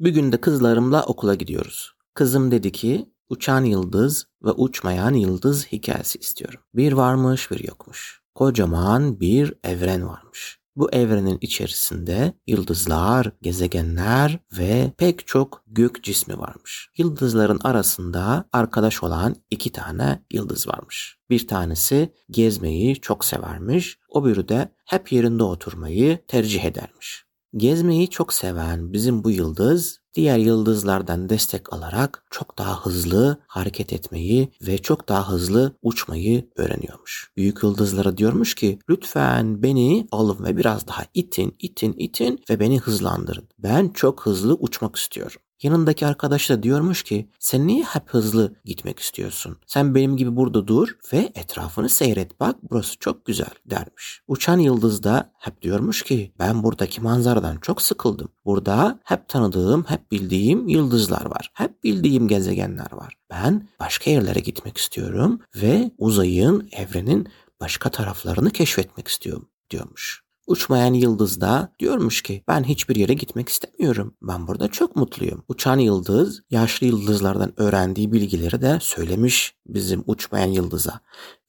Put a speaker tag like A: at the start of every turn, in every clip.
A: Bir gün de kızlarımla okula gidiyoruz. Kızım dedi ki uçan yıldız ve uçmayan yıldız hikayesi istiyorum. Bir varmış bir yokmuş. Kocaman bir evren varmış. Bu evrenin içerisinde yıldızlar, gezegenler ve pek çok gök cismi varmış. Yıldızların arasında arkadaş olan iki tane yıldız varmış. Bir tanesi gezmeyi çok severmiş, biri de hep yerinde oturmayı tercih edermiş. Gezmeyi çok seven bizim bu yıldız diğer yıldızlardan destek alarak çok daha hızlı hareket etmeyi ve çok daha hızlı uçmayı öğreniyormuş. Büyük yıldızlara diyormuş ki lütfen beni alın ve biraz daha itin, itin, itin ve beni hızlandırın. Ben çok hızlı uçmak istiyorum. Yanındaki arkadaş da diyormuş ki sen niye hep hızlı gitmek istiyorsun? Sen benim gibi burada dur ve etrafını seyret bak burası çok güzel dermiş. Uçan yıldız da hep diyormuş ki ben buradaki manzaradan çok sıkıldım. Burada hep tanıdığım, hep bildiğim yıldızlar var. Hep bildiğim gezegenler var. Ben başka yerlere gitmek istiyorum ve uzayın, evrenin başka taraflarını keşfetmek istiyorum diyormuş. Uçmayan yıldız da diyormuş ki ben hiçbir yere gitmek istemiyorum. Ben burada çok mutluyum. Uçan yıldız yaşlı yıldızlardan öğrendiği bilgileri de söylemiş bizim uçmayan yıldıza.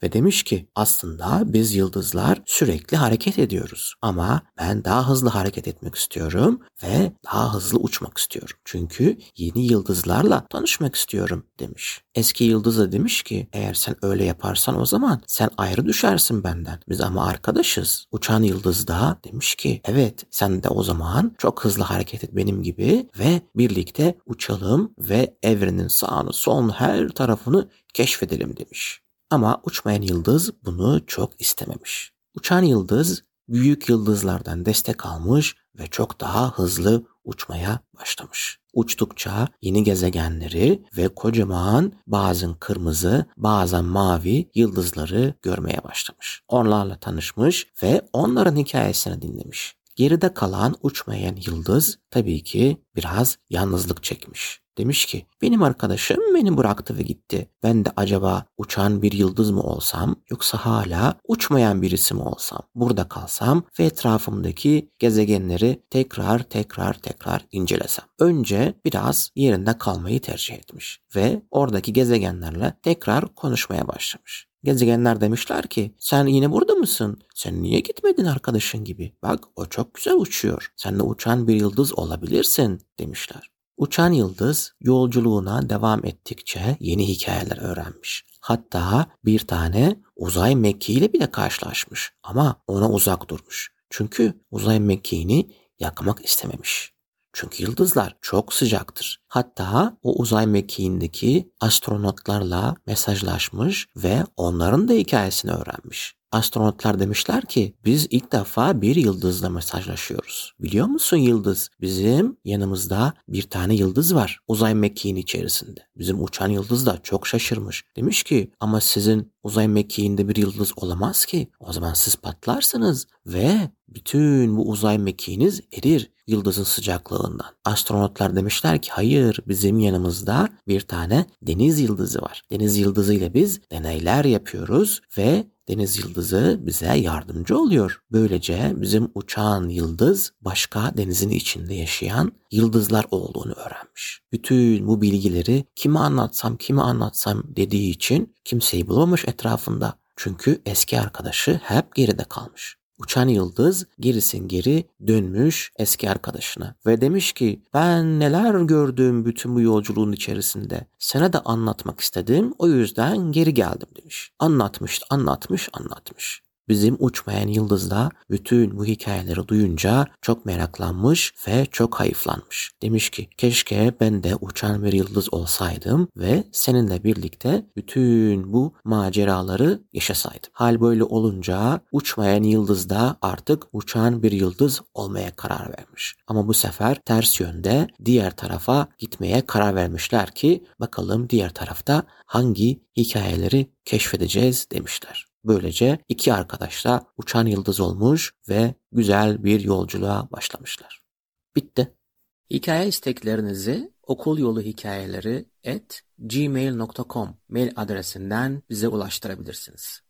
A: Ve demiş ki aslında biz yıldızlar sürekli hareket ediyoruz. Ama ben daha hızlı hareket etmek istiyorum ve daha hızlı uçmak istiyorum. Çünkü yeni yıldızlarla tanışmak istiyorum demiş. Eski yıldız da demiş ki eğer sen öyle yaparsan o zaman sen ayrı düşersin benden. Biz ama arkadaşız. Uçan yıldız da demiş ki evet sen de o zaman çok hızlı hareket et benim gibi ve birlikte uçalım ve evrenin sağını solunu her tarafını keşfedelim demiş. Ama uçmayan yıldız bunu çok istememiş. Uçan yıldız büyük yıldızlardan destek almış ve çok daha hızlı uçmaya başlamış. Uçtukça yeni gezegenleri ve kocaman bazen kırmızı bazen mavi yıldızları görmeye başlamış. Onlarla tanışmış ve onların hikayesini dinlemiş. Geride kalan uçmayan yıldız tabii ki biraz yalnızlık çekmiş. Demiş ki benim arkadaşım beni bıraktı ve gitti. Ben de acaba uçan bir yıldız mı olsam yoksa hala uçmayan birisi mi olsam? Burada kalsam ve etrafımdaki gezegenleri tekrar tekrar tekrar incelesem. Önce biraz yerinde kalmayı tercih etmiş ve oradaki gezegenlerle tekrar konuşmaya başlamış. Gezegenler demişler ki sen yine burada mısın? Sen niye gitmedin arkadaşın gibi? Bak o çok güzel uçuyor. Sen de uçan bir yıldız olabilirsin demişler. Uçan yıldız yolculuğuna devam ettikçe yeni hikayeler öğrenmiş. Hatta bir tane uzay mekiğiyle bile karşılaşmış ama ona uzak durmuş. Çünkü uzay mekiğini yakmak istememiş. Çünkü yıldızlar çok sıcaktır. Hatta o uzay mekiğindeki astronotlarla mesajlaşmış ve onların da hikayesini öğrenmiş. Astronotlar demişler ki biz ilk defa bir yıldızla mesajlaşıyoruz. Biliyor musun yıldız? Bizim yanımızda bir tane yıldız var uzay mekiğin içerisinde. Bizim uçan yıldız da çok şaşırmış. Demiş ki ama sizin uzay mekiğinde bir yıldız olamaz ki. O zaman siz patlarsınız ve bütün bu uzay mekiğiniz erir yıldızın sıcaklığından. Astronotlar demişler ki hayır bizim yanımızda bir tane deniz yıldızı var. Deniz yıldızı ile biz deneyler yapıyoruz ve deniz yıldızı bize yardımcı oluyor. Böylece bizim uçağın yıldız başka denizin içinde yaşayan yıldızlar olduğunu öğrenmiş. Bütün bu bilgileri kime anlatsam kime anlatsam dediği için kimseyi bulamamış etrafında. Çünkü eski arkadaşı hep geride kalmış. Uçan yıldız gerisin geri dönmüş eski arkadaşına ve demiş ki ben neler gördüm bütün bu yolculuğun içerisinde. Sana da anlatmak istedim o yüzden geri geldim demiş. Anlatmış, anlatmış, anlatmış. Bizim uçmayan yıldız da bütün bu hikayeleri duyunca çok meraklanmış ve çok hayıflanmış. Demiş ki keşke ben de uçan bir yıldız olsaydım ve seninle birlikte bütün bu maceraları yaşasaydım. Hal böyle olunca uçmayan yıldız da artık uçan bir yıldız olmaya karar vermiş. Ama bu sefer ters yönde diğer tarafa gitmeye karar vermişler ki bakalım diğer tarafta hangi hikayeleri keşfedeceğiz demişler. Böylece iki arkadaş da uçan yıldız olmuş ve güzel bir yolculuğa başlamışlar. Bitti. Hikaye isteklerinizi okul yolu hikayeleri at gmail.com mail adresinden bize ulaştırabilirsiniz.